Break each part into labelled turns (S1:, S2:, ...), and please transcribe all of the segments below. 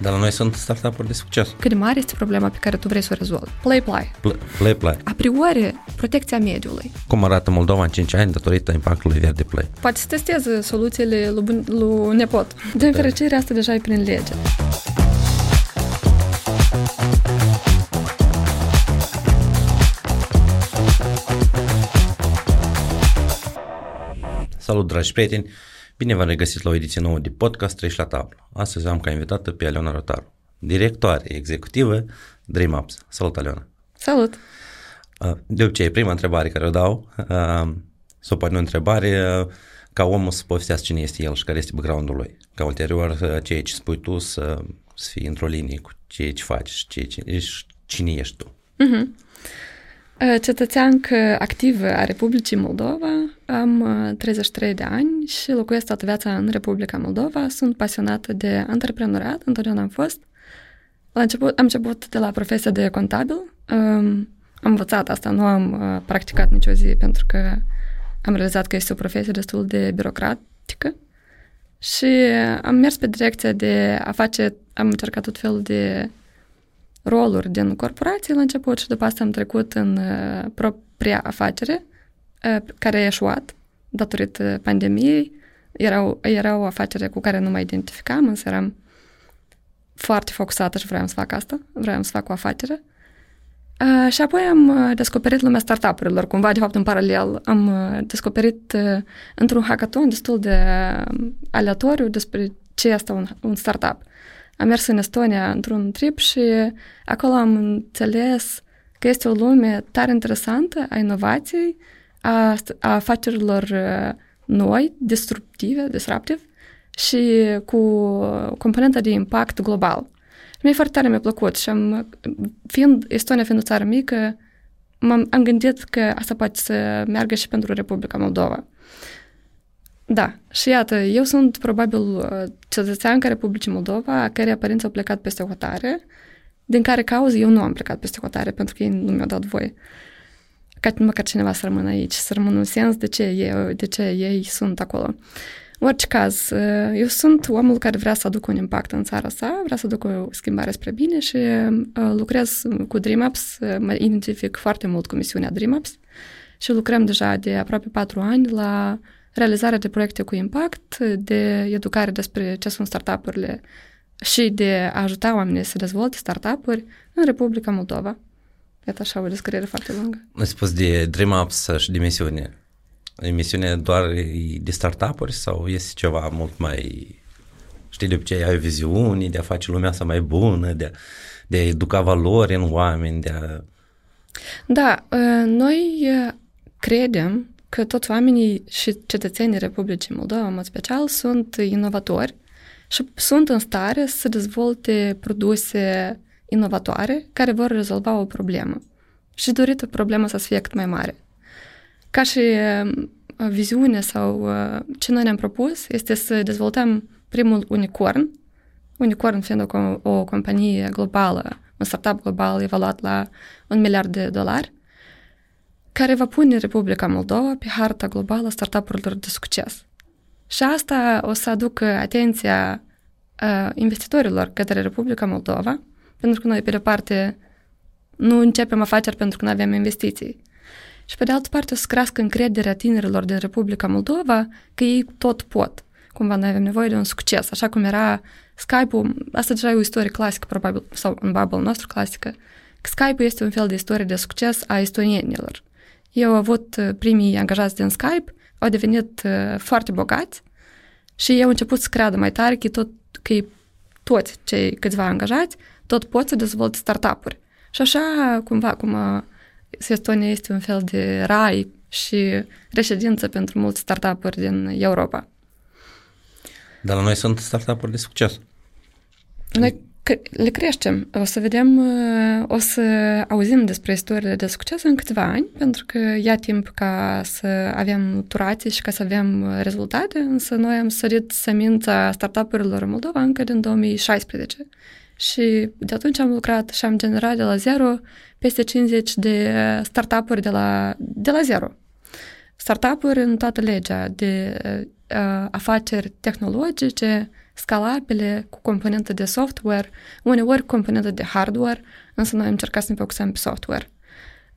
S1: Dar la noi sunt startup-uri de succes.
S2: Cât de mare este problema pe care tu vrei să o rezolvi? Play-play.
S1: Play, play.
S2: A priori, protecția mediului.
S1: Cum arată Moldova în 5 ani datorită impactului verde play?
S2: Poate să testeze soluțiile lui, bun- lui nepot. Din fericire, asta deja e prin lege.
S1: Salut, dragi prieteni! Bine v-am regăsit la o ediție nouă de podcast Treci la tablă. Astăzi am ca invitată pe Aleona Rotaru, directoare executivă DreamUps. Salut, Aleona!
S2: Salut!
S1: Uh, De obicei, prima întrebare care o dau, uh, sau poate o întrebare, uh, ca omul să povestească cine este el și care este background-ul lui. Ca ulterior, uh, ceea ce spui tu să, să fii într-o linie cu ceea ce faci și ceea ce, și cine ești tu.
S2: Cetățeancă activă a Republicii Moldova, am uh, 33 de ani și locuiesc toată viața în Republica Moldova. Sunt pasionată de antreprenoriat, întotdeauna am fost. La început, am început de la profesia de contabil. Um, am învățat asta, nu am uh, practicat nicio zi pentru că am realizat că este o profesie destul de birocratică. Și am mers pe direcția de a face, am încercat tot felul de roluri din corporație la început și după asta am trecut în uh, propria afacere, uh, care a eșuat datorită pandemiei. Era o, era o afacere cu care nu mă identificam, însă eram foarte focusată și vreau să fac asta, vreau să fac o afacere. Uh, și apoi am uh, descoperit lumea startup-urilor, cumva, de fapt, în paralel. Am uh, descoperit uh, într-un hackathon destul de uh, aleatoriu despre ce este un, un startup. Am mers în Estonia într-un trip și acolo am înțeles că este o lume tare interesantă a inovației, a, a afacerilor uh, noi, destructive, disruptive și cu componenta de impact global. Și mie foarte tare mi-a plăcut și am, fiind, Estonia fiind o țară mică, m-am, am gândit că asta poate să meargă și pentru Republica Moldova. Da, și iată, eu sunt probabil uh, cetățeanca Republicii Moldova, a cărei părinți au plecat peste hotare, din care cauză eu nu am plecat peste hotare, pentru că ei nu mi-au dat voie. Ca măcar cineva să rămână aici, să rămână un sens de ce, ei, de ce ei sunt acolo. În orice caz, uh, eu sunt omul care vrea să aducă un impact în țara sa, vrea să aducă o schimbare spre bine și uh, lucrez cu DreamUps, mă identific foarte mult cu misiunea DreamUps și lucrăm deja de aproape patru ani la realizarea de proiecte cu impact, de educare despre ce sunt startup-urile și de a ajuta oamenii să dezvolte startup-uri în Republica Moldova. Iată așa o descriere foarte lungă.
S1: Ai spus de DreamUps și de misiune. Emisiunea doar de startup-uri sau este ceva mult mai... Știi, de obicei ai o viziune de a face lumea asta mai bună, de a, de a educa valori în oameni, de a...
S2: Da, noi credem că toți oamenii și cetățenii Republicii Moldova, în mod special, sunt inovatori și sunt în stare să dezvolte produse inovatoare care vor rezolva o problemă. Și dorită problema să fie cât mai mare. Ca și viziune sau ce noi ne-am propus este să dezvoltăm primul unicorn, unicorn fiind o, o companie globală, un startup global evaluat la un miliard de dolari, care va pune Republica Moldova pe harta globală a startup-urilor de succes. Și asta o să aducă atenția uh, investitorilor către Republica Moldova, pentru că noi, pe de parte, nu începem afaceri pentru că nu avem investiții. Și pe de altă parte o să crească încrederea tinerilor din Republica Moldova că ei tot pot. Cumva noi avem nevoie de un succes, așa cum era Skype-ul, asta deja e o istorie clasică, probabil, sau în bubble nostru clasică, că Skype-ul este un fel de istorie de succes a estonienilor. Ei au avut primii angajați din Skype, au devenit foarte bogați și ei au început să creadă mai tare că, tot, că toți cei câțiva angajați tot pot să dezvolte startup-uri. Și așa, cumva, cum Estonia este un fel de rai și reședință pentru mulți startup-uri din Europa.
S1: Dar la noi sunt startup-uri de succes.
S2: Noi le creștem. O să vedem, o să auzim despre istoriile de succes în câțiva ani, pentru că ia timp ca să avem turații și ca să avem rezultate, însă noi am sărit semința startup-urilor în Moldova încă din 2016. Și de atunci am lucrat și am generat de la zero peste 50 de startup-uri de la, de la zero. Startup-uri în toată legea de uh, afaceri tehnologice, scalabile, cu componentă de software, uneori componentă de hardware, însă noi am încercat să ne focusăm pe software.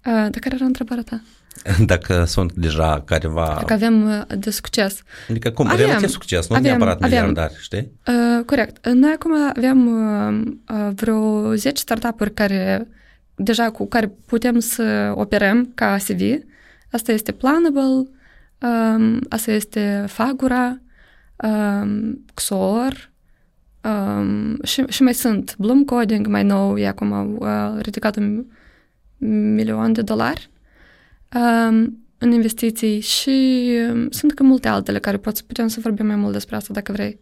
S2: Uh, de care era întrebarea ta?
S1: Dacă sunt deja careva...
S2: Dacă avem uh, de succes.
S1: Adică cum? Avem, relativ succes, nu avem, neapărat miliardari, știi?
S2: Uh, corect. Noi acum avem uh, vreo 10 startup-uri care deja cu care putem să operăm ca CV. Asta este Planable, um, asta este Fagura, um, XOR um, și, și mai sunt. Bloom Coding, mai nou, e acum uh, ridicat un milion de dolari. Um, în investiții și um, sunt încă multe altele care pot să putem să vorbim mai mult despre asta dacă vrei.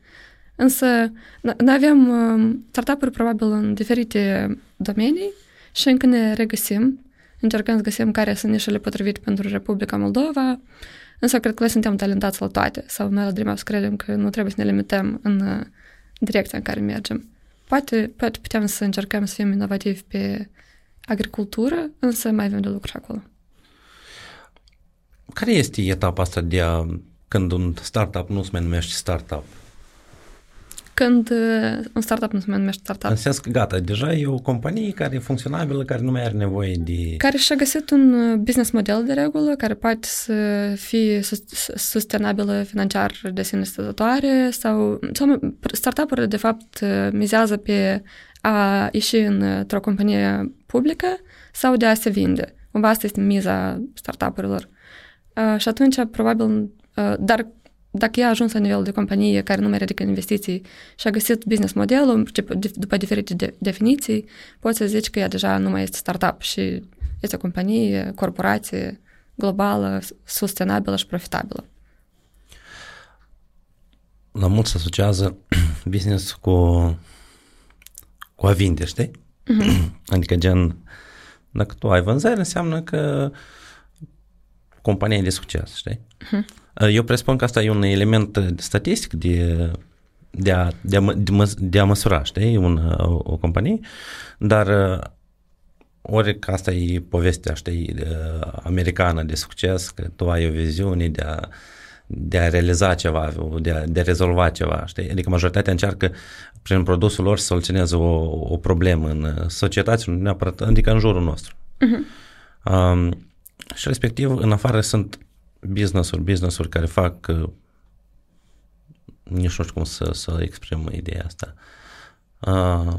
S2: Însă, noi avem um, startup-uri probabil în diferite domenii și încă ne regăsim, încercăm să găsim care sunt nișele potrivite pentru Republica Moldova, însă cred că noi suntem talentați la toate sau noi la Dreamhouse credem că nu trebuie să ne limităm în uh, direcția în care mergem. Poate, poate putem să încercăm să fim inovativi pe agricultură, însă mai avem de lucru acolo.
S1: Care este etapa asta de a, când un startup nu se mai numește startup?
S2: Când uh, un startup nu se mai numește startup.
S1: În sens că gata, deja e o companie care e funcționabilă, care nu mai are nevoie de...
S2: Care și-a găsit un uh, business model de regulă, care poate să fie sustenabilă financiar de sine stătătoare sau, sau startup-urile de fapt uh, mizează pe a ieși într-o companie publică sau de a se vinde. Cumva asta este miza startup-urilor. Uh, și atunci, probabil, uh, dar dacă ea a ajuns la nivel de companie care nu mai ridică investiții și a găsit business modelul după diferite de- definiții, poți să zici că ea deja nu mai este startup și este o companie, corporație globală, sustenabilă și profitabilă.
S1: La mult se asociază business cu, cu a vinde, știi? Uh-huh. Adică gen, dacă tu ai vânzări, înseamnă că compania de succes, știi? Uh-huh. Eu presupun că asta e un element statistic de, de, a, de, a, de, mă, de a măsura, știi, un, o, o companie, dar ori că asta e povestea, știi, americană de succes, că tu ai o viziune de a, de a realiza ceva, de a, de a rezolva ceva, știi? Adică majoritatea încearcă prin produsul lor să soluționeze o, o problemă în societate, neapărat, adică în jurul nostru. Uh-huh. Um, și respectiv, în afară sunt business-uri, business-uri care fac uh, nici nu știu cum să, să exprim ideea asta. Uh,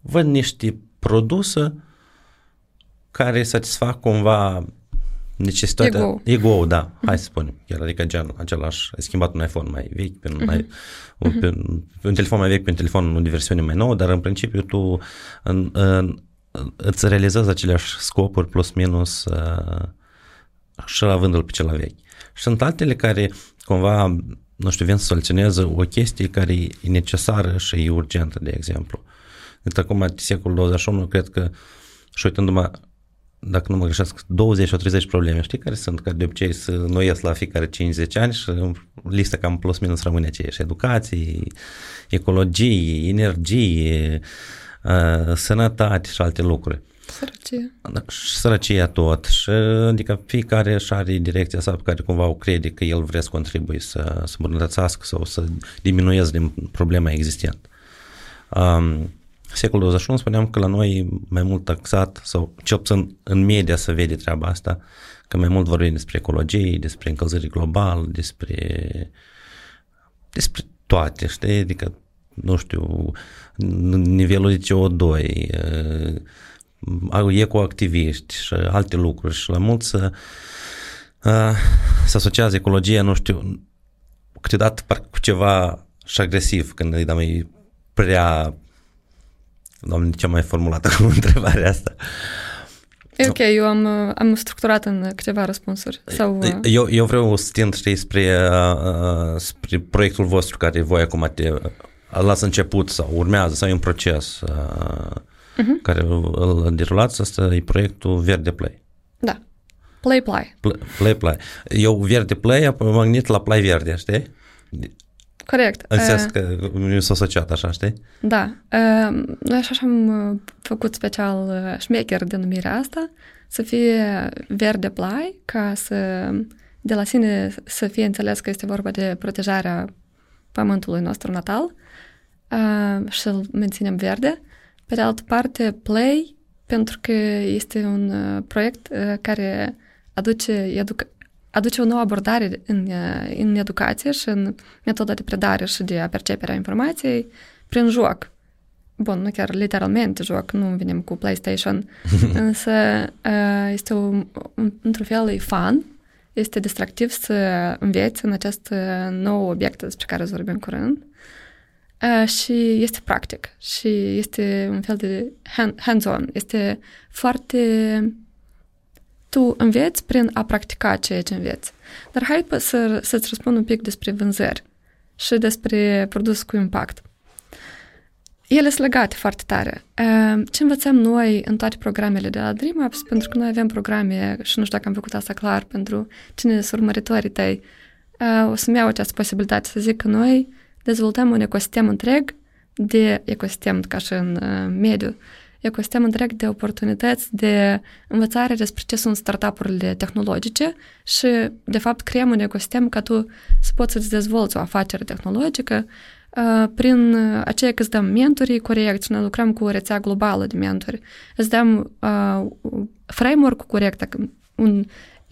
S1: văd niște produse care satisfac cumva necesitatea...
S2: Ego.
S1: Ego, da, mm-hmm. hai să spunem. Chiar adică gen, același, ai schimbat un iPhone mai vechi pe un, mm-hmm. mai, un, pe, pe un telefon mai vechi pe un telefon în o versiune mai nouă, dar în principiu tu în, în, îți realizezi aceleași scopuri plus minus uh, și avându-l pe cel vechi. Și sunt altele care cumva, nu știu, vin să soluționeze o chestie care e necesară și e urgentă, de exemplu. Deci acum, secolul 21, cred că, și uitându-mă, dacă nu mă greșesc, 20 sau 30 probleme, știi, care sunt, care de obicei să noiesc la fiecare 50 ani și lista cam plus minus rămâne aceeași. Educație, ecologie, energie, uh, sănătate și alte lucruri.
S2: Sărăcie.
S1: Da, și sărăcia tot. Și, adică fiecare își are direcția sa pe care cumva o crede că el vrea să contribui să, să îmbunătățească sau să diminueze din problema existentă. Um, secolul 21 spuneam că la noi mai mult taxat sau ce puțin în media să vede treaba asta, că mai mult vorbim despre ecologie, despre încălzire global, despre despre toate, știi? Adică, nu știu, nivelul de CO2, ecoactiviști și alte lucruri și la mulți să, să asociază ecologia, nu știu, câteodată parcă cu ceva și agresiv când îi dăm prea Doamne, ce mai formulată cu întrebarea asta?
S2: E ok, eu am, am structurat în câteva răspunsuri. Sau...
S1: Eu, eu vreau să tind, știi, spre, uh, spre proiectul vostru care voi acum te, las început sau urmează sau e un proces uh, uh-huh. care îl derulați, asta e proiectul Verde Play.
S2: Da. Play Play.
S1: Play Play. Eu Verde Play, apoi m-am gândit la Play Verde, știi?
S2: Corect.
S1: În sens că mi s-a asociat așa, știi?
S2: Da. Noi așa am făcut special șmecher denumirea asta, să fie verde play, ca să de la sine să fie înțeles că este vorba de protejarea pământului nostru natal, uh, și să-l menținem verde. Pe de altă parte, Play, pentru că este un uh, proiect uh, care aduce, educa- aduce o nouă abordare în, uh, în educație și în metoda de predare și de a perceperea informației prin joc. Bun, nu chiar literalmente joc, nu venim cu PlayStation, însă uh, este un, într-un fel e fun, este distractiv să înveți în acest uh, nou obiect despre care să vorbim curând uh, și este practic și este un fel de hands-on, este foarte tu înveți prin a practica ceea ce înveți. Dar hai să, să-ți răspund un pic despre vânzări și despre produs cu impact. Ele sunt legate foarte tare. Ehm, ce învățăm noi în toate programele de la DreamUps, pentru că noi avem programe, și nu știu dacă am făcut asta clar, pentru cine sunt urmăritorii tăi, ehm, o să-mi iau această posibilitate să zic că noi dezvoltăm un ecosistem întreg de ecosistem ca și în ehm, mediu, ecosistem întreg de oportunități de învățare despre ce sunt startup-urile tehnologice și, de fapt, creăm un ecosistem ca tu să poți să-ți dezvolți o afacere tehnologică prin aceea că îți dăm mentorii corect și noi lucrăm cu o rețea globală de mentori. Îți dăm uh, framework corect, un,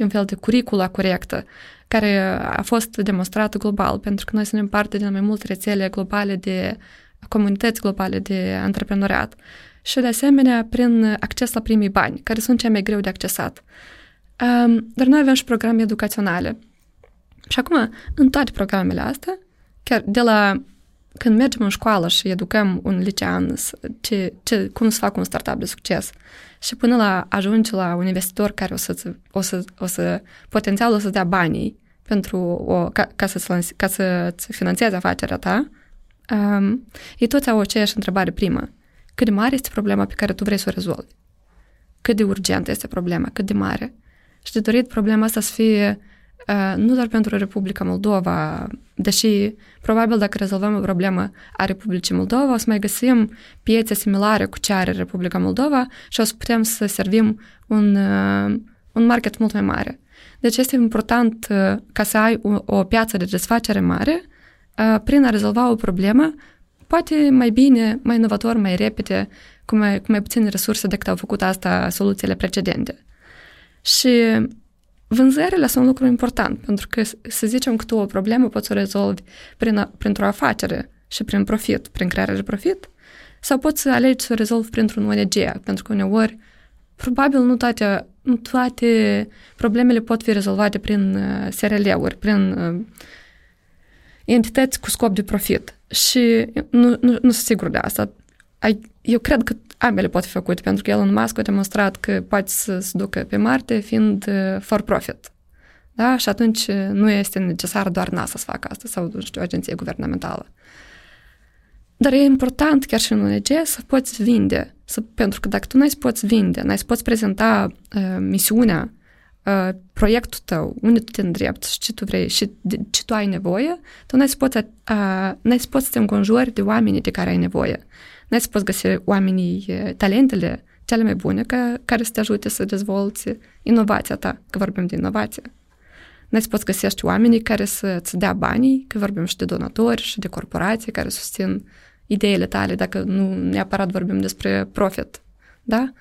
S2: un fel de curicula corectă, care a fost demonstrat global, pentru că noi suntem parte din mai multe rețele globale de comunități globale de antreprenoriat. Și, de asemenea, prin acces la primii bani, care sunt cei mai greu de accesat. Um, dar noi avem și programe educaționale. Și acum, în toate programele astea, chiar de la când mergem în școală și educăm un licean ce, ce, cum să facă un startup de succes și până la ajunge la un investitor care o să, o să, o să potențial o să dea banii pentru o, ca, ca, să, ca să-ți finanțeze afacerea ta, um, ei toți au aceeași întrebare primă. Cât de mare este problema pe care tu vrei să o rezolvi? Cât de urgentă este problema? Cât de mare? Și de dorit problema asta să fie nu doar pentru Republica Moldova, deși probabil dacă rezolvăm o problemă a Republicii Moldova, o să mai găsim piețe similare cu ce are Republica Moldova și o să putem să servim un, un market mult mai mare. Deci este important ca să ai o, o piață de desfacere mare prin a rezolva o problemă poate mai bine, mai inovator, mai repede, cu mai, cu mai puține resurse decât au făcut asta soluțiile precedente. Și Vânzările sunt un lucru important, pentru că să zicem că tu o problemă poți să o rezolvi prin, printr-o afacere și prin profit, prin crearea de profit, sau poți să alegi să o rezolvi printr-un ONG, pentru că uneori probabil nu toate, nu toate problemele pot fi rezolvate prin uh, SRL-uri, prin uh, entități cu scop de profit. Și nu, nu, nu sunt sigur de asta. Eu cred că ambele pot fi făcute, pentru că Elon Musk a demonstrat că poate să se ducă pe Marte fiind uh, for profit. Da? Și atunci uh, nu este necesar doar NASA să facă asta sau, nu știu, o agenție guvernamentală. Dar e important chiar și în ONG să poți vinde, să, pentru că dacă tu nu ai poți vinde, nu ai poți prezenta uh, misiunea, uh, proiectul tău, unde tu te îndrepti și ce tu vrei și de, ce tu ai nevoie, tu nu ai poți, uh, n-ai poți să te înconjuri de oamenii de care ai nevoie n-ai să poți găsi oamenii, talentele cele mai bune ca, care să te ajute să dezvolți inovația ta, că vorbim de inovație. N-ai să poți găsești oamenii care să-ți dea banii, că vorbim și de donatori și de corporații care susțin ideile tale, dacă nu neapărat vorbim despre profit. Da?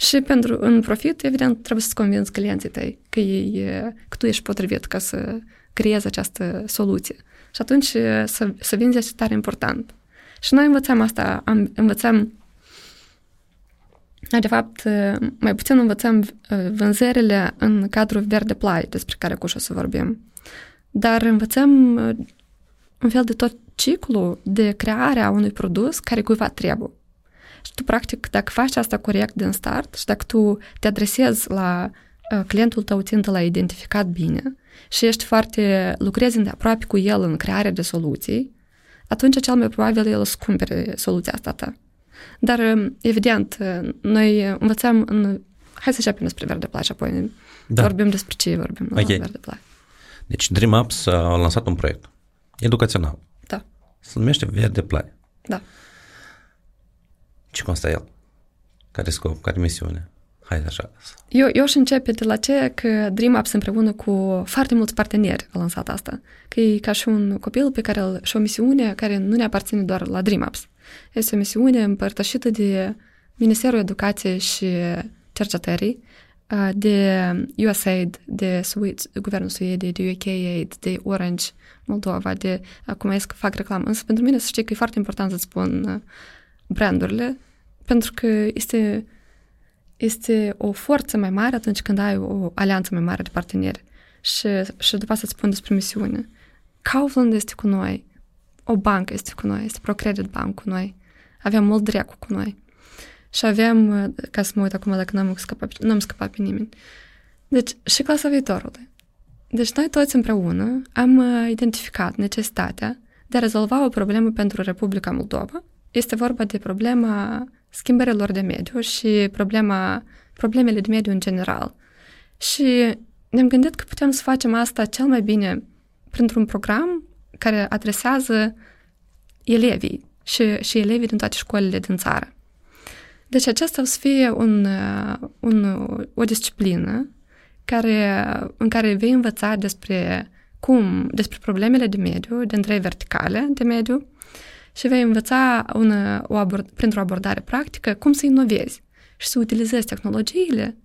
S2: Și pentru în profit, evident, trebuie să-ți convingi clienții tăi că, ei, că tu ești potrivit ca să creezi această soluție. Și atunci să, să vinzi este tare important. Și noi învățăm asta, am, învățăm de fapt, mai puțin învățăm uh, vânzările în cadrul verde play, despre care cu o să vorbim. Dar învățăm uh, un fel de tot ciclu de creare a unui produs care cuiva trebuie. Și tu, practic, dacă faci asta corect din start și dacă tu te adresezi la uh, clientul tău țintă l-ai identificat bine și ești foarte, lucrezi aproape cu el în crearea de soluții, atunci cel mai probabil el o să cumpere soluția asta ta. Dar, um, evident, uh, noi învățăm în... Hai să începem despre Verde Play și apoi da. vorbim despre ce vorbim okay. la Verde Play.
S1: Deci DreamUps a lansat un proiect educațional.
S2: Da.
S1: Se numește Verde Play.
S2: Da.
S1: Ce constă el? Care scop? Care misiune? Hai așa.
S2: Eu, eu aș începe de la ce că Dream Apps împreună cu foarte mulți parteneri a lansat asta. Că e ca și un copil pe care îl, și o misiune care nu ne aparține doar la Dream Apps. Este o misiune împărtășită de Ministerul Educației și Cercetării, de USAID, de Suid, Guvernul Suediei, de UKAID, de Orange, Moldova, de, acum că fac reclamă. Însă pentru mine să știi că e foarte important să spun brandurile, pentru că este este o forță mai mare atunci când ai o alianță mai mare de parteneri. Și, și după asta îți spun despre misiune. Kaufland este cu noi, o bancă este cu noi, este ProCredit Bank cu noi, avem Moldrecu cu noi. Și avem, ca să mă uit acum dacă n-am scăpat, n-am scăpat pe nimeni. Deci, și clasa viitorului. Deci noi toți împreună am uh, identificat necesitatea de a rezolva o problemă pentru Republica Moldova. Este vorba de problema schimbărilor de mediu și problema, problemele de mediu în general. Și ne-am gândit că putem să facem asta cel mai bine printr-un program care adresează elevii și, și elevii din toate școlile din țară. Deci acesta o să fie un, un, o disciplină care, în care vei învăța despre cum, despre problemele de mediu, din trei verticale de mediu, și vei învăța una, o abord, printr-o abordare practică cum să inovezi și să utilizezi tehnologiile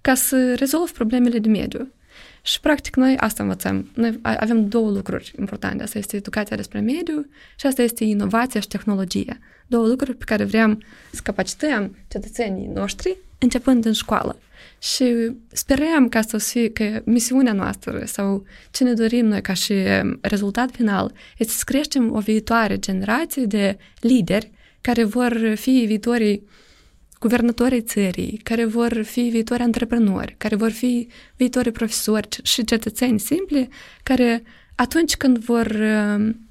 S2: ca să rezolvi problemele de mediu. Și, practic, noi asta învățăm. Noi avem două lucruri importante. Asta este educația despre mediu și asta este inovația și tehnologia. Două lucruri pe care vrem să capacităm cetățenii noștri începând din școală. Și sperăm ca să fie că misiunea noastră sau ce ne dorim noi ca și um, rezultat final este să creștem o viitoare generație de lideri care vor fi viitorii guvernatorii țării, care vor fi viitori antreprenori, care vor fi viitorii profesori și cetățeni simpli, care atunci când vor um,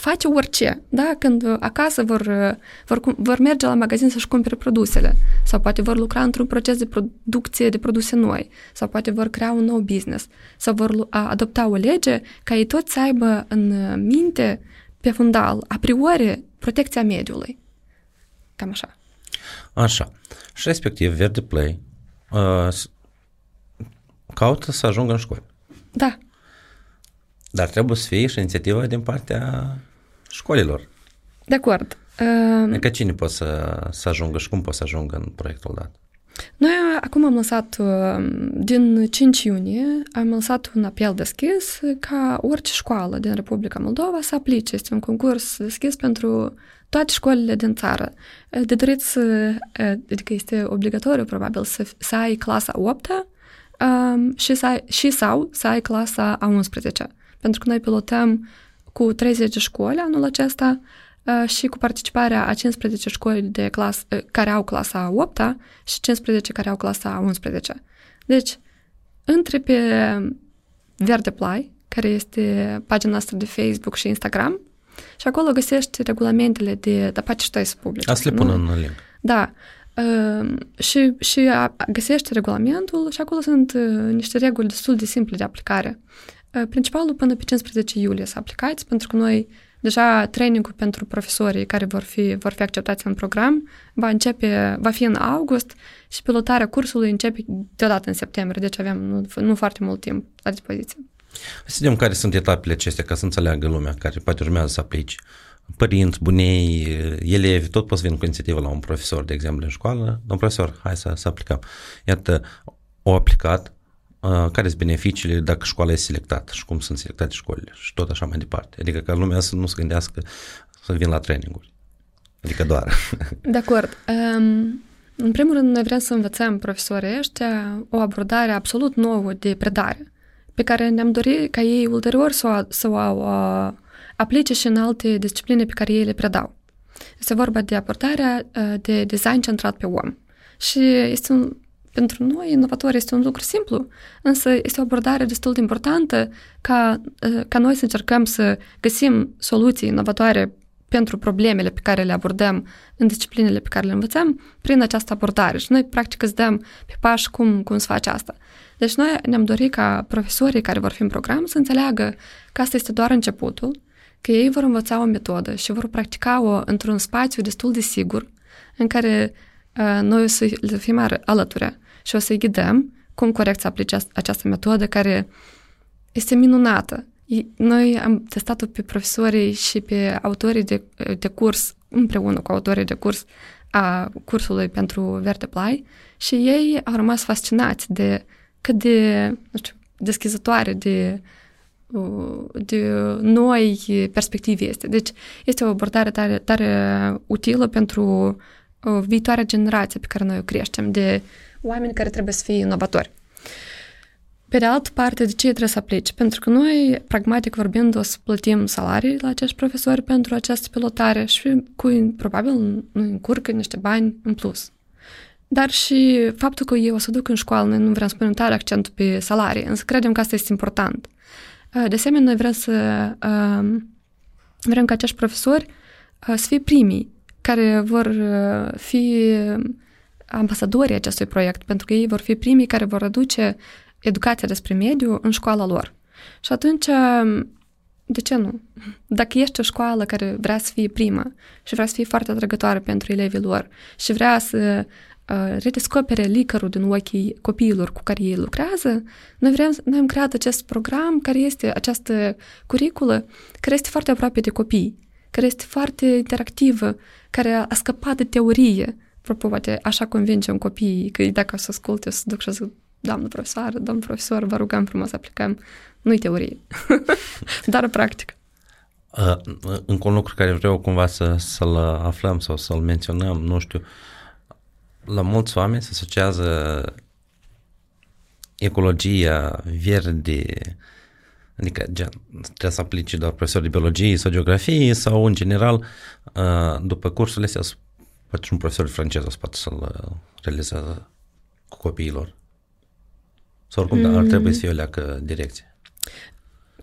S2: face orice, da? Când acasă vor, vor, vor merge la magazin să-și cumpere produsele sau poate vor lucra într-un proces de producție de produse noi sau poate vor crea un nou business sau vor adopta o lege ca ei toți să aibă în minte pe fundal, a priori, protecția mediului. Cam așa.
S1: Așa. Și respectiv, Verde Play uh, caută să ajungă în școală.
S2: Da.
S1: Dar trebuie să fie și inițiativa din partea școlilor.
S2: De acord.
S1: Uh, adică cine poate să, să ajungă și cum poate să ajungă în proiectul dat?
S2: Noi acum am lăsat, din 5 iunie, am lăsat un apel deschis ca orice școală din Republica Moldova să aplice. Este un concurs deschis pentru toate școlile din țară. De dorit să, adică este obligatoriu probabil să, să ai clasa 8 um, și, să ai, și sau să ai clasa a 11 Pentru că noi pilotăm cu 30 de școli anul acesta uh, și cu participarea a 15 școli de clas, uh, care au clasa 8 și 15 care au clasa 11. Deci, între pe Verde Play, care este pagina noastră de Facebook și Instagram, și acolo găsești regulamentele de, dar poate și tu să publici.
S1: Asta le pun în link.
S2: Da. Uh, și, și a, găsești regulamentul și acolo sunt uh, niște reguli destul de simple de aplicare. Uh, principalul până pe 15 iulie să aplicați, pentru că noi deja trainingul pentru profesorii care vor fi, vor fi acceptați în program va începe, va fi în august și pilotarea cursului începe deodată în septembrie, deci avem nu, nu foarte mult timp la dispoziție.
S1: Să vedem care sunt etapele acestea ca să înțeleagă lumea care poate urmează să aplici. Părinți, bunei, elevi, tot poți veni cu inițiativă la un profesor, de exemplu, în școală. Domn profesor, hai să, să aplicăm. Iată, o aplicat, care sunt beneficiile dacă școala este selectată și cum sunt selectate școlile și tot așa mai departe. Adică ca lumea să nu se gândească să vin la traininguri. Adică doar.
S2: De acord. Um, în primul rând, noi vrem să învățăm profesorii ăștia o abordare absolut nouă de predare, pe care ne-am dorit ca ei ulterior să o, să o, o aplice și în alte discipline pe care ei le predau. Este vorba de abordarea de design centrat pe om. Și este un pentru noi, inovator este un lucru simplu, însă este o abordare destul de importantă ca, ă, ca noi să încercăm să găsim soluții inovatoare pentru problemele pe care le abordăm în disciplinele pe care le învățăm prin această abordare. Și noi, practic, îți dăm pe pași cum, cum să faci asta. Deci noi ne-am dorit ca profesorii care vor fi în program să înțeleagă că asta este doar începutul, că ei vor învăța o metodă și vor practica-o într-un spațiu destul de sigur, în care noi o să le fim alături și o să-i ghidăm cum corect să aplice această metodă care este minunată. Noi am testat-o pe profesorii și pe autorii de, de curs, împreună cu autorii de curs a cursului pentru Verteplay și ei au rămas fascinați de cât de, nu știu, deschizătoare, de, de noi perspective este. Deci este o abordare tare, tare utilă pentru viitoarea generație pe care noi o creștem, de oameni care trebuie să fie inovatori. Pe de altă parte, de ce trebuie să aplici? Pentru că noi, pragmatic vorbind, o să plătim salarii la acești profesori pentru această pilotare și cu, probabil nu încurcă niște bani în plus. Dar și faptul că ei o să duc în școală, noi nu vrem să punem tare accentul pe salarii, însă credem că asta este important. De asemenea, noi vrem să vrem ca acești profesori să fie primii care vor fi ambasadorii acestui proiect, pentru că ei vor fi primii care vor aduce educația despre mediu în școala lor. Și atunci, de ce nu? Dacă ești o școală care vrea să fie prima și vrea să fie foarte atrăgătoare pentru elevii lor și vrea să uh, redescopere licărul din ochii copiilor cu care ei lucrează, noi, vrem, noi am creat acest program care este această curiculă care este foarte aproape de copii, care este foarte interactivă, care a, a scăpat de teorie. Apropo, poate așa convingem copiii că dacă o să asculte, o să duc și o să doamnă profesor, domn profesor, vă rugăm frumos să aplicăm. Nu-i teorie, dar practic.
S1: Uh, încă un lucru care vreau cumva să, să-l aflăm sau să-l menționăm, nu știu, la mulți oameni se asociază ecologia verde, adică gen, trebuie să aplici doar profesor de biologie sau geografie sau în general după cursurile astea poate și un profesor francez o să poate să-l realizeze cu copiilor. Sau oricum, mm. ar trebui să fie o leacă direcție.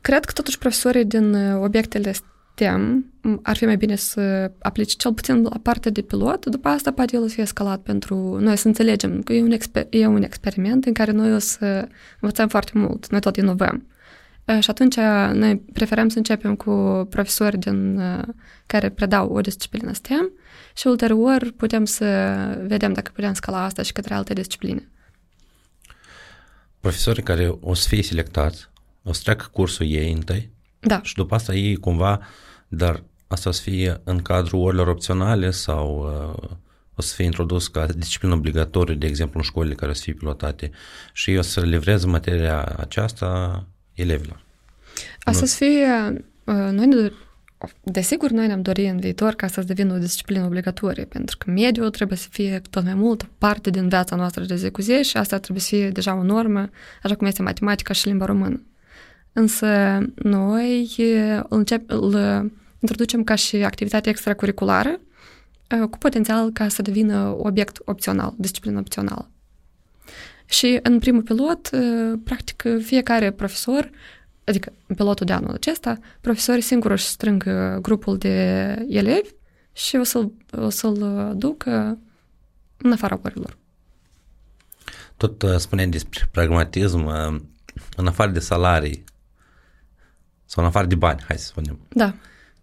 S2: Cred că totuși profesorii din uh, obiectele STEM ar fi mai bine să aplice cel puțin la partea de pilot, după asta poate el o să fie escalat pentru noi să înțelegem că e un, exper- e un experiment în care noi o să învățăm foarte mult, noi tot inovăm. Uh, și atunci noi preferăm să începem cu profesori din, uh, care predau o disciplină STEM și ulterior putem să vedem dacă putem scala asta și către alte discipline
S1: profesorii care o să fie selectați, o să treacă cursul ei întâi
S2: da.
S1: și după asta ei cumva, dar asta o să fie în cadrul orilor opționale sau uh, o să fie introdus ca disciplină obligatorie, de exemplu, în școlile care o să fie pilotate și ei o să livreze materia aceasta elevilor.
S2: Asta o să fie, uh, noi ne Desigur, noi ne-am dorit în viitor ca să devină o disciplină obligatorie, pentru că mediul trebuie să fie tot mai mult parte din viața noastră de zi cu zi și asta trebuie să fie deja o normă, așa cum este matematica și limba română. Însă noi îl, încep, îl introducem ca și activitate extracurriculară cu potențial ca să devină obiect opțional, disciplină opțională. Și în primul pilot, practic, fiecare profesor adică în pilotul de anul acesta, profesorii singuri își strâng uh, grupul de elevi și o să-l, o să-l ducă în afara orilor.
S1: Tot uh, spuneai despre pragmatism, uh, în afară de salarii sau în afară de bani, hai să spunem.
S2: Da.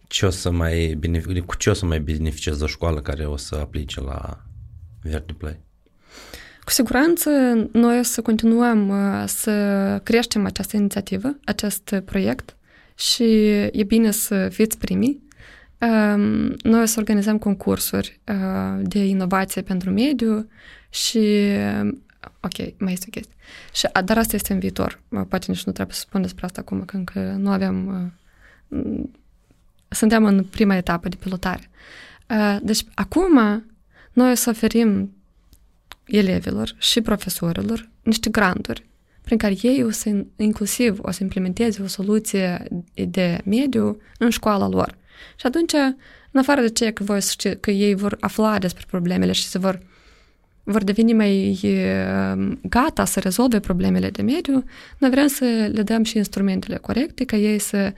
S1: Ce o să mai cu ce o să mai beneficieze o școală care o să aplice la Verde Play?
S2: Cu siguranță, noi o să continuăm uh, să creștem această inițiativă, acest proiect și e bine să fiți primii. Um, noi o să organizăm concursuri uh, de inovație pentru mediu și ok, mai este o chestie. Și, dar asta este în viitor. Poate nici nu trebuie să spun despre asta acum, că încă nu avem... Uh, suntem în prima etapă de pilotare. Deci, acum, noi o să oferim elevilor și profesorilor niște granturi prin care ei o să, inclusiv o să implementeze o soluție de mediu în școala lor. Și atunci, în afară de ce că, voi ști, că ei vor afla despre problemele și se vor, vor deveni mai gata să rezolve problemele de mediu, noi vrem să le dăm și instrumentele corecte ca ei să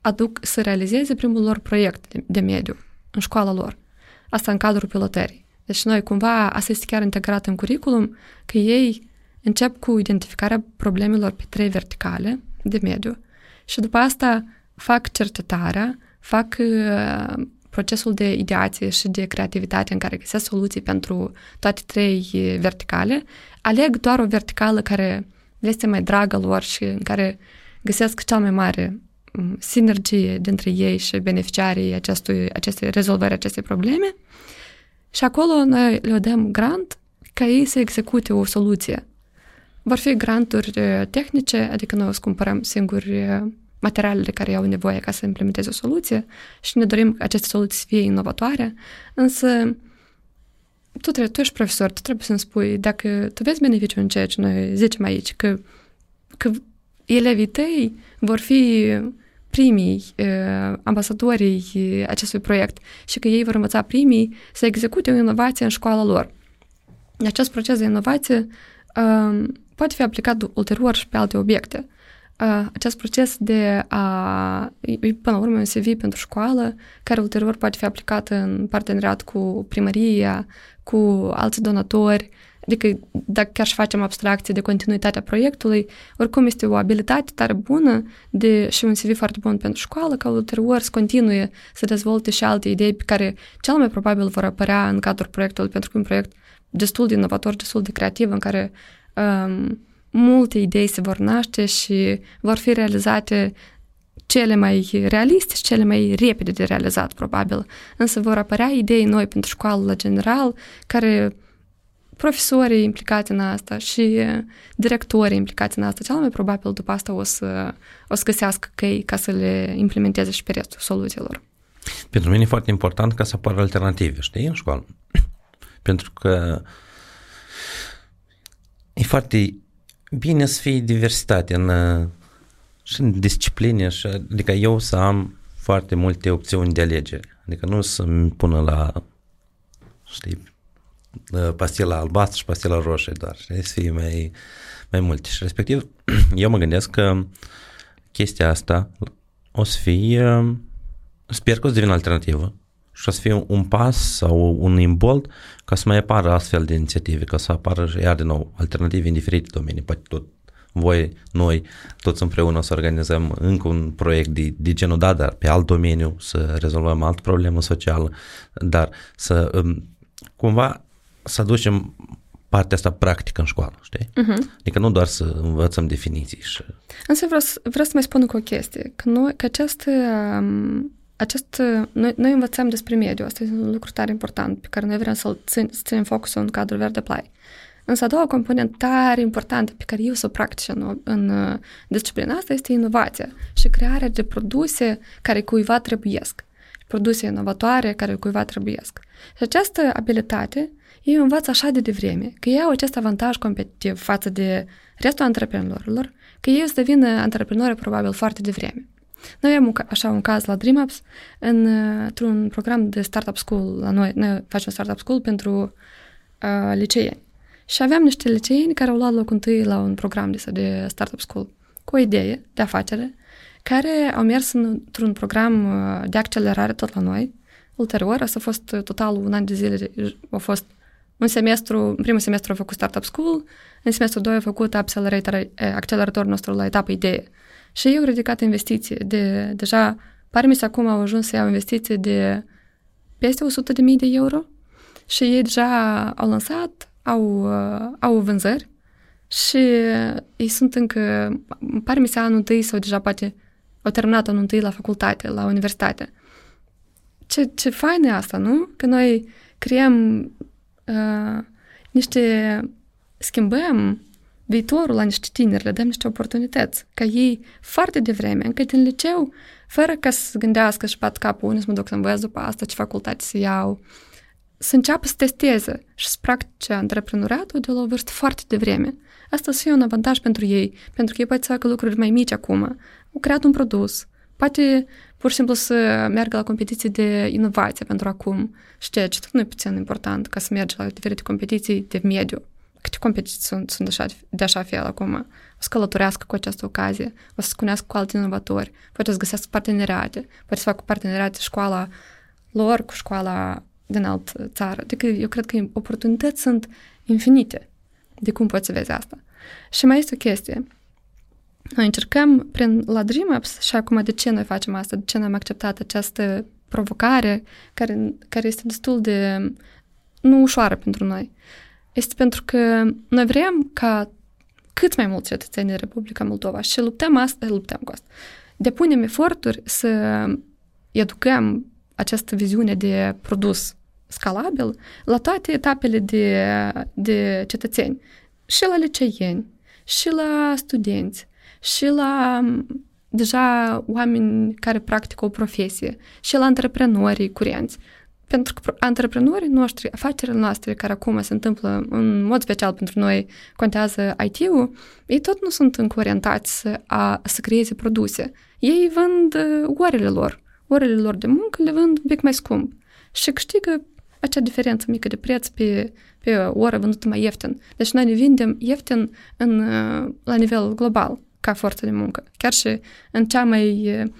S2: aduc, să realizeze primul lor proiect de, de mediu în școala lor. Asta în cadrul pilotării. Deci noi cumva, asta este chiar integrat în curriculum, că ei încep cu identificarea problemelor pe trei verticale de mediu și după asta fac cercetarea, fac uh, procesul de ideație și de creativitate în care găsesc soluții pentru toate trei verticale, aleg doar o verticală care le este mai dragă lor și în care găsesc cea mai mare sinergie dintre ei și beneficiarii acestui, acestei rezolvări acestei probleme și acolo noi le dăm grant ca ei să execute o soluție. Vor fi granturi tehnice, adică noi o să cumpărăm singuri materialele care au nevoie ca să implementeze o soluție și ne dorim ca aceste soluții să fie inovatoare, însă tu, trebuie, tu ești profesor, tu trebuie să-mi spui dacă tu vezi beneficiu în ceea ce noi zicem aici, că, că elevii tăi vor fi primii uh, ambasadorii acestui proiect și că ei vor învăța primii să execute o inovație în școala lor. Acest proces de inovație uh, poate fi aplicat ulterior și pe alte obiecte. Uh, acest proces de a, până la urmă, un CV pentru școală, care ulterior poate fi aplicat în parteneriat cu primăria, cu alți donatori, Adică dacă chiar și facem abstracție de continuitatea proiectului, oricum este o abilitate tare bună de, și un CV foarte bun pentru școală, ca ulterior să continue să dezvolte și alte idei pe care cel mai probabil vor apărea în cadrul proiectului, pentru că un proiect destul de inovator, destul de creativ, în care um, multe idei se vor naște și vor fi realizate cele mai realiste și cele mai repede de realizat, probabil. Însă vor apărea idei noi pentru școală la general, care profesorii implicați în asta și directorii implicați în asta, cel mai probabil după asta o să, o să găsească căi ca să le implementeze și pe restul soluțiilor.
S1: Pentru mine e foarte important ca să apară alternative, știi, în școală. Pentru că e foarte bine să fie diversitate în, și în discipline, și, adică eu să am foarte multe opțiuni de alegere. Adică nu să-mi pună la, știi, pastila albastră și pastila roșie doar, știi, să fie mai, mai multe. Și respectiv, eu mă gândesc că chestia asta o să fie, sper că o să devină alternativă și o să fie un pas sau un imbold ca să mai apară astfel de inițiative, ca să apară iar din nou alternative în diferite domenii, poate tot voi, noi, toți împreună o să organizăm încă un proiect de, de genul da, dar pe alt domeniu, să rezolvăm altă problemă socială, dar să um, cumva să aducem partea asta practică în școală, știi? Uh-huh. Adică nu doar să învățăm definiții și...
S2: Însă vreau, vreau să mai spun încă o chestie, că, noi, că acest, um, acest noi, noi învățăm despre mediu, asta este un lucru tare important pe care noi vrem să-l țin, să ținem focusul în cadrul Verde Play. Însă a doua componentă tare importantă pe care eu să o practic în, în uh, disciplina asta este inovația și crearea de produse care cuiva trebuiesc. Produse inovatoare care cuiva trebuiesc. Și această abilitate ei învață așa de devreme că ei au acest avantaj competitiv față de restul antreprenorilor, că ei o să devină antreprenori probabil foarte devreme. Noi avem așa un caz la DreamUps în, într-un program de startup school la noi. Noi facem startup school pentru uh, liceieni. Și aveam niște liceieni care au luat loc întâi la un program de, de startup school cu o idee de afacere, care au mers într-un program de accelerare tot la noi. Ulterior, a fost total un an de zile, a fost un semestru, în primul semestru a făcut Startup School, în semestrul 2 a făcut accelerator, acceleratorul nostru la etapă idee. Și eu ridicat investiții de, deja, pare mi acum au ajuns să iau investiții de peste 100 de mii de euro și ei deja au lansat, au, au vânzări și ei sunt încă, pare mi se anul întâi sau deja poate au terminat anul întâi la facultate, la universitate. Ce, ce fain e asta, nu? Că noi creăm uh, niște schimbăm viitorul la niște tineri, le dăm niște oportunități, ca ei foarte devreme, încă din liceu, fără ca să gândească și pat capul, unde să mă duc să învăț după asta, ce facultate să iau, să înceapă să testeze și să practice antreprenoriatul de la o vârstă foarte devreme. Asta să fie un avantaj pentru ei, pentru că ei pot să facă lucruri mai mici acum. Au creat un produs, poate pur și simplu să meargă la competiții de inovație pentru acum și ceea ce tot nu e puțin important ca să mergi la diferite competiții de mediu. Câte competiții sunt, sunt de, așa, de așa fel acum? O să călătorească cu această ocazie, o să se cunească cu alți inovatori, poate să găsească parteneriate, poate să facă parteneriate școala lor cu școala din altă țară. Adică eu cred că oportunități sunt infinite de cum poți să vezi asta. Și mai este o chestie. Noi încercăm prin la DreamUps și acum de ce noi facem asta, de ce noi am acceptat această provocare care, care este destul de nu ușoară pentru noi. Este pentru că noi vrem ca cât mai mulți cetățeni din Republica Moldova și luptăm asta, luptăm cu asta. Depunem eforturi să educăm această viziune de produs scalabil la toate etapele de, de cetățeni. Și la liceieni, și la studenți, și la deja oameni care practică o profesie, și la antreprenorii curenți. Pentru că antreprenorii noștri, afacerile noastre care acum se întâmplă în mod special pentru noi, contează IT-ul, ei tot nu sunt încă orientați să, a, să creeze produse. Ei vând uh, orele lor. Orele lor de muncă le vând un pic mai scump. Și câștigă acea diferență mică de preț pe, pe oră vândută mai ieftin. Deci noi ne vindem ieftin în, uh, la nivel global ca forță de muncă, chiar și în cea mai uh,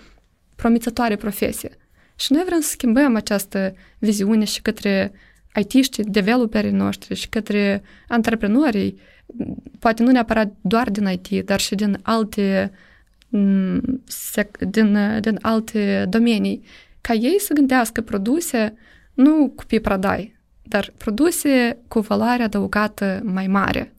S2: promițătoare profesie. Și noi vrem să schimbăm această viziune și către IT-știi, developerii noștri și către antreprenorii, poate nu neapărat doar din IT, dar și din alte, mm, din, din alte domenii, ca ei să gândească produse nu cu pradai, dar produse cu valoare adăugată mai mare.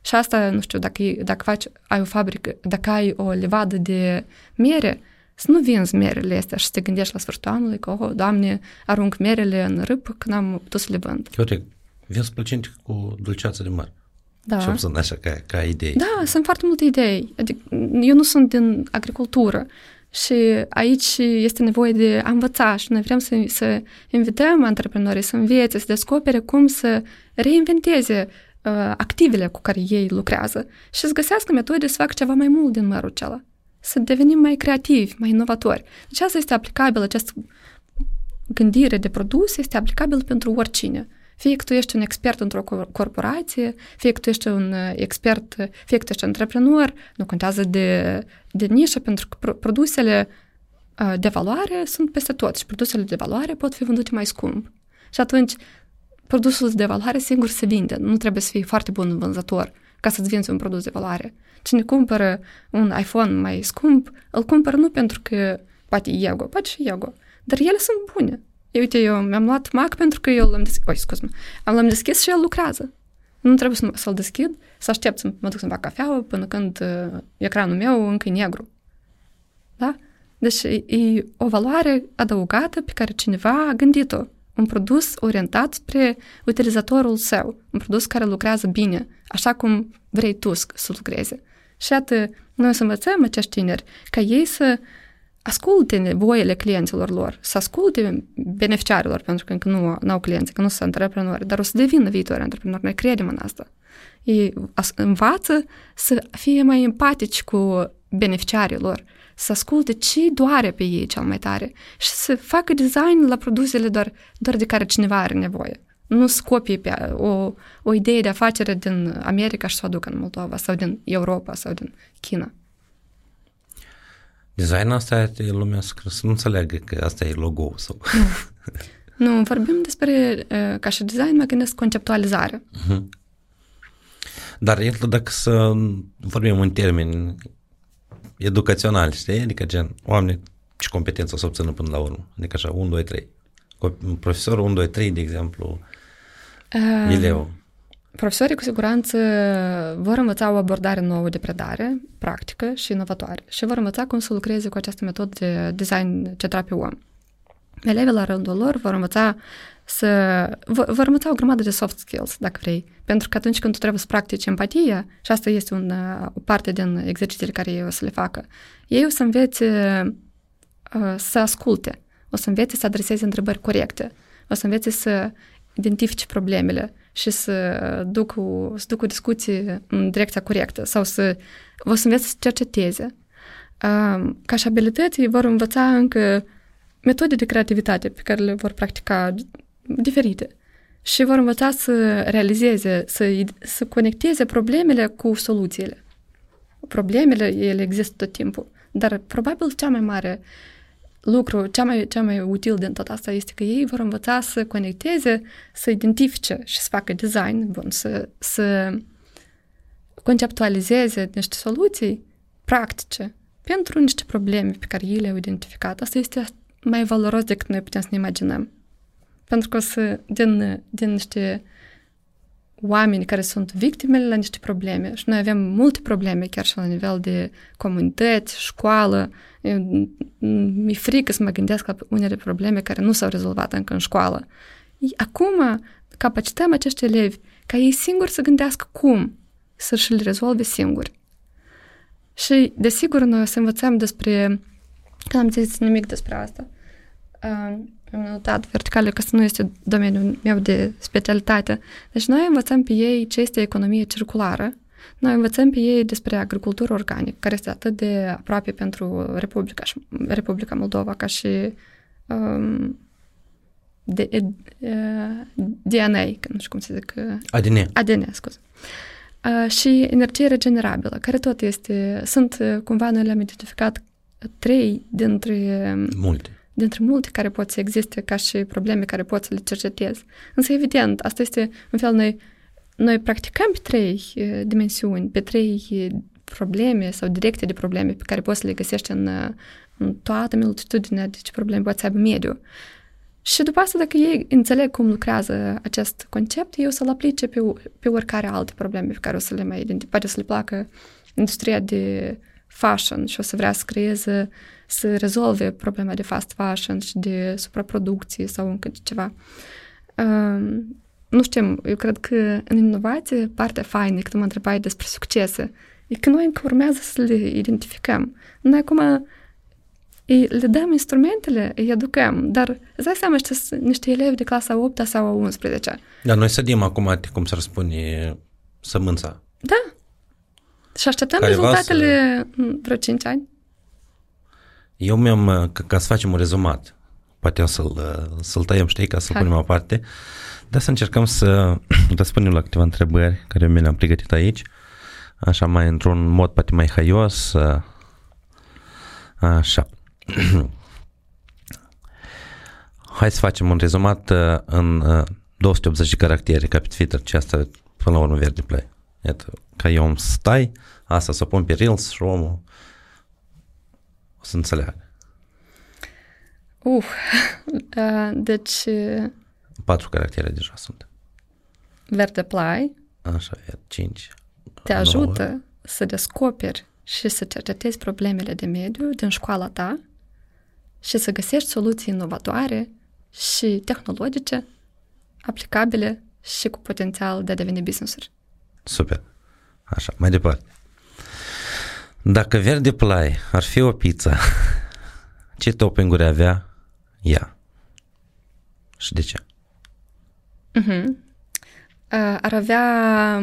S2: Și asta, nu știu, dacă, dacă faci, ai o fabrică, dacă ai o levadă de mere, să nu vinzi merele astea și să te gândești la sfârșitul anului că, oh, Doamne, arunc merele în râpă când am putut să le vând.
S1: Uite, vinzi plăcinte cu dulceață de măr.
S2: Da.
S1: Și sunt așa ca, ca idei.
S2: Da, sunt foarte multe idei. Adică, eu nu sunt din agricultură și aici este nevoie de a învăța și noi vrem să, să invităm antreprenorii să învețe, să descopere cum să reinventeze uh, activele cu care ei lucrează și să găsească metode să facă ceva mai mult din mărul acela să devenim mai creativi, mai inovatori. Deci asta este aplicabil, această gândire de produs este aplicabil pentru oricine. Fie că tu ești un expert într-o corporație, fie că tu ești un uh, expert, fie că tu ești antreprenor, nu contează de, de nișă, pentru că produsele uh, de valoare sunt peste tot și produsele de valoare pot fi vândute mai scump. Și atunci, produsul de valoare singur se vinde. Nu trebuie să fii foarte bun vânzător ca să-ți vinzi un produs de valoare. Cine cumpără un iPhone mai scump, îl cumpără nu pentru că poate ego, poate și ego, dar ele sunt bune. Eu, uite, eu mi-am luat Mac pentru că eu l-am deschis, oi, scuz am l-am deschis și el lucrează. Nu trebuie să, să-l deschid, să aștept să mă duc să-mi fac cafeaua până când uh, ecranul meu încă e negru. Da? Deci e o valoare adăugată pe care cineva a gândit-o. Un produs orientat spre utilizatorul său. Un produs care lucrează bine, așa cum vrei tu să lucreze. Și iată, noi să învățăm acești tineri ca ei să asculte nevoile clienților lor, să asculte beneficiarilor, pentru că încă nu au clienți, că nu sunt antreprenori, dar o să devină viitori antreprenori. Noi credem în asta. Ei învață să fie mai empatici cu beneficiarii lor, să asculte ce doare pe ei cel mai tare și să facă design la produsele doar, doar de care cineva are nevoie nu scopie pe o, o idee de afacere din America și să o aducă în Moldova sau din Europa sau din China.
S1: Designul asta e lumea să, să nu înțeleagă că asta e logo sau...
S2: Nu, nu vorbim despre, ca și design, mă gândesc conceptualizare. Uh-huh.
S1: Dar iată dacă să vorbim în termeni educaționali, știi? Adică gen, oameni ce competență o să obțină până la urmă. Adică așa, 1, 2, 3. Profesorul 1, 2, 3, de exemplu, Uh, Ileu.
S2: Profesorii cu siguranță vor învăța o abordare nouă de predare, practică și inovatoare și vor învăța cum să lucreze cu această metodă de design centrat pe om. Elevii la rândul lor vor învăța să vor învăța o grămadă de soft skills, dacă vrei. Pentru că atunci când tu trebuie să practici empatia, și asta este un, o parte din exercițiile care ei o să le facă, ei o să învețe uh, să asculte, o să învețe să adreseze întrebări corecte, o să învețe să identifice problemele și să duc o, să duc o discuție în direcția corectă sau să vă să înveți să cerceteze. Ca și abilități, vor învăța încă metode de creativitate pe care le vor practica diferite și vor învăța să realizeze, să, să conecteze problemele cu soluțiile. Problemele, ele există tot timpul, dar probabil cea mai mare uh, lucru, cea mai, cea mai util din tot asta este că ei vor învăța să conecteze, să identifice și să facă design bun, să, să conceptualizeze niște soluții practice pentru niște probleme pe care ei le-au identificat. Asta este mai valoros decât noi putem să ne imaginăm. Pentru că să, din, din niște oameni care sunt victimele la niște probleme și noi avem multe probleme chiar și la nivel de comunități, școală. Mi-e frică să mă gândesc la unele probleme care nu s-au rezolvat încă în școală. Acum capacităm acești elevi ca ei singuri să gândească cum să-și le rezolve singuri. Și, desigur, noi o să învățăm despre... Că am zis nimic despre asta. Uh, am notat verticale că nu este domeniul meu de specialitate. Deci noi învățăm pe ei ce este economie circulară, noi învățăm pe ei despre agricultură organică, care este atât de aproape pentru Republica, Republica Moldova ca și um, de, uh, DNA, nu știu cum se zic.
S1: ADN.
S2: ADN, scuze. Uh, și energie regenerabilă, care tot este, sunt uh, cumva noi le-am identificat trei dintre
S1: multe
S2: dintre multe care pot să existe ca și probleme care pot să le cercetez. Însă, evident, asta este un fel noi, noi practicăm pe trei uh, dimensiuni, pe trei probleme sau directe de probleme pe care poți să le găsești în, în toată multitudinea de ce probleme poți să aibă mediu. Și după asta, dacă ei înțeleg cum lucrează acest concept, eu să-l aplice pe, pe oricare alte probleme pe care o să le mai identifice. Poate să le placă industria de fashion și o să vrea să creeze, să rezolve problema de fast fashion și de supraproducție sau încă de ceva. Uh, nu știu, eu cred că în inovație, partea faină, când mă întrebai despre succese, e că noi încă urmează să le identificăm. Noi acum îi, le dăm instrumentele, îi educăm, dar îți dai seama că niște elevi de clasa 8 sau a 11.
S1: Dar noi sădim acum, cum să răspune, sămânța.
S2: Da. Și așteptăm Careva rezultatele să... în vreo 5 ani.
S1: Eu mi-am, ca, ca să facem un rezumat, poate o să-l, să-l tăiem, știi, ca să-l Hai. punem aparte, dar să încercăm să răspundem la câteva întrebări care mi le-am pregătit aici, așa mai într-un mod poate mai haios, așa. Hai să facem un rezumat uh, în 280 uh, de caractere, capit filter, ce asta până la urmă verde play. Iată, ca eu îmi stai, asta să pun pe Reels și omul o să înțeleagă.
S2: Uh, uh, deci...
S1: Patru caractere deja sunt.
S2: Verde play.
S1: Așa, cinci.
S2: Te ajută nouă. să descoperi și să cercetezi problemele de mediu din școala ta și să găsești soluții inovatoare și tehnologice aplicabile și cu potențial de a deveni business-uri.
S1: Super. Așa, mai departe. Dacă Verde Play ar fi o pizza, ce topping-uri avea ea? Și de ce?
S2: Uh-huh. Uh, ar avea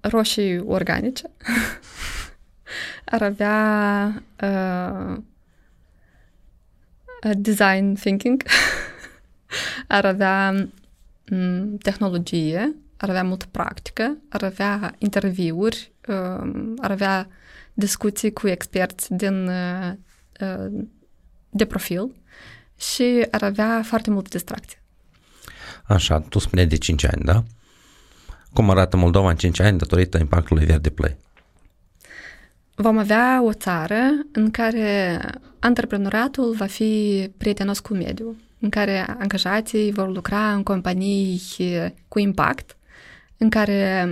S2: roșii organice, ar avea uh, design thinking, ar avea um, tehnologie, ar avea multă practică, ar avea interviuri, um, ar avea discuții cu experți din, uh, uh, de profil și ar avea foarte multă distracție.
S1: Așa, tu spuneai de 5 ani, da? Cum arată Moldova în 5 ani datorită impactului Verde Play?
S2: Vom avea o țară în care antreprenoriatul va fi prietenos cu mediul, în care angajații vor lucra în companii cu impact, în care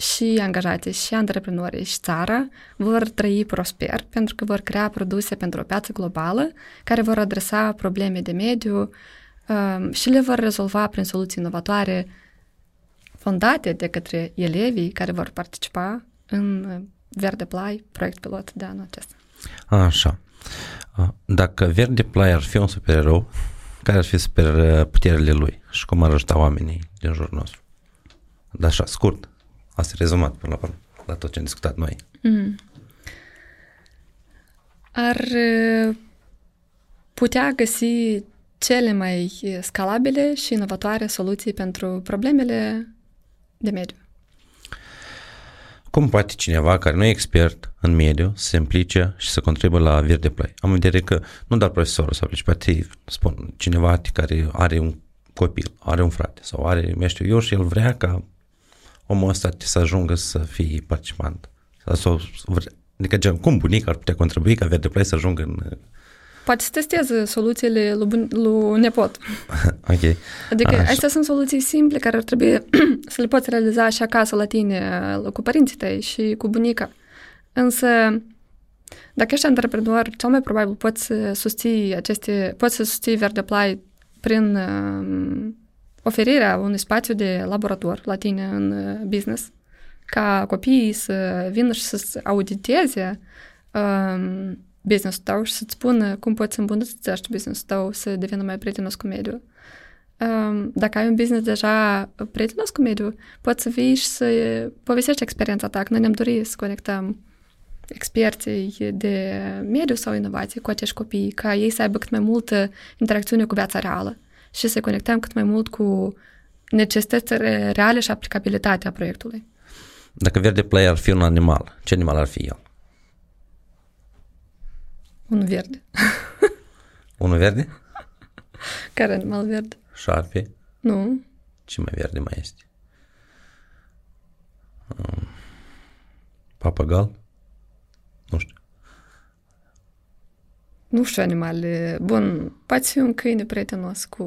S2: și angajații, și antreprenorii, și țara vor trăi prosper pentru că vor crea produse pentru o piață globală care vor adresa probleme de mediu um, și le vor rezolva prin soluții inovatoare fondate de către elevii care vor participa în Verde Play, proiect pilot de anul acesta.
S1: Așa. Dacă Verde Play ar fi un supererou, care ar fi super puterile lui și cum ar ajuta oamenii din jurul nostru? Dar așa, scurt. Asta e rezumat până la, la tot ce am discutat noi. Mm.
S2: Ar putea găsi cele mai scalabile și inovatoare soluții pentru problemele de mediu.
S1: Cum poate cineva care nu e expert în mediu să se implice și să contribuie la Verde Play? Am în vedere că nu doar profesorul să aplice, poate spun cineva care are un copil, are un frate sau are, mai știu eu, și el vrea ca omul ăsta să ajungă să fie participant. Sau, adică cum bunic ar putea contribui ca Verde Play să ajungă în
S2: poate să testeze soluțiile lui, bun- lui nepot.
S1: ok.
S2: Adică
S1: Așa.
S2: astea sunt soluții simple care ar trebui să le poți realiza și acasă la tine, cu părinții tăi și cu bunica. Însă, dacă ești antreprenor, cel mai probabil poți să susții aceste, poți să susții Verde Apply prin um, oferirea unui spațiu de laborator la tine în uh, business, ca copiii să vină și să auditeze um, business-ul tău și să-ți spună cum poți să îmbunătățești business-ul tău să devină mai prietenos cu mediul. Um, dacă ai un business deja prietenos cu mediul, poți să vii și să povestești experiența ta. Noi ne-am dorit să conectăm experții de mediu sau inovație cu acești copii, ca ei să aibă cât mai multă interacțiune cu viața reală și să conectăm cât mai mult cu necesitățile reale și aplicabilitatea proiectului.
S1: Dacă Verde Play ar fi un animal, ce animal ar fi el?
S2: Un verde.
S1: Unul verde?
S2: Care animal verde?
S1: Șarpe?
S2: Nu.
S1: Ce mai verde mai este? Um, Papagal? Nu știu.
S2: Nu știu animale. Bun, poate fi un câine prietenos cu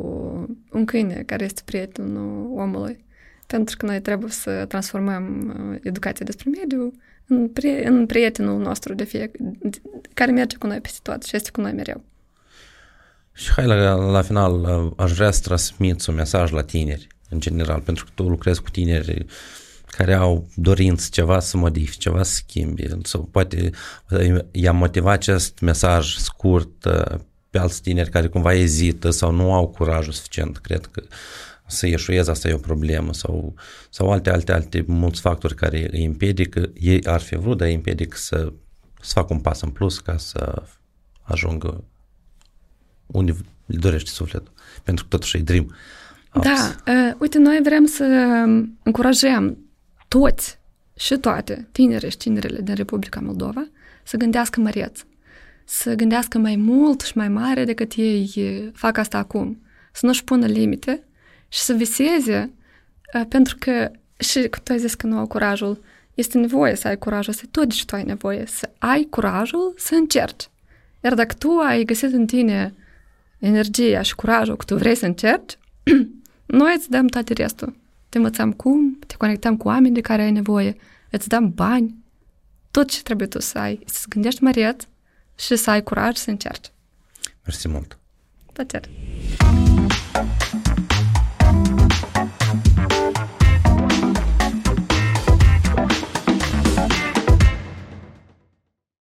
S2: un câine care este prietenul omului. Pentru că noi trebuie să transformăm uh, educația despre mediu în, prie, în prietenul nostru de fie, care merge cu noi peste tot și este cu noi mereu.
S1: Și hai la, la final, aș vrea să transmiți un mesaj la tineri, în general, pentru că tu lucrezi cu tineri care au dorință ceva să modifice, ceva să schimbi, sau poate i-a motivat acest mesaj scurt pe alți tineri care cumva ezită sau nu au curajul suficient, cred că să ieșuieze, asta e o problemă, sau, sau alte, alte, alte mulți factori care îi împiedică, ei ar fi vrut, dar îi împiedică să, să facă un pas în plus ca să ajungă unde îl dorește sufletul, pentru că totuși e dream.
S2: Da, uh, uite, noi vrem să încurajăm toți și toate tinere și tinerele din Republica Moldova să gândească măreț, să gândească mai mult și mai mare decât ei fac asta acum, să nu-și pună limite și să viseze, uh, pentru că și tu ai zis că nu au curajul, este nevoie să ai curajul, să tot și tu ai nevoie, să ai curajul să încerci. Iar dacă tu ai găsit în tine energia și curajul că tu vrei să încerci, noi îți dăm toate restul. Te învățăm cum, te conectăm cu oameni de care ai nevoie, îți dăm bani, tot ce trebuie tu să ai, să gândești măreț și să ai curaj să încerci.
S1: Mersi mult!
S2: Plăcere!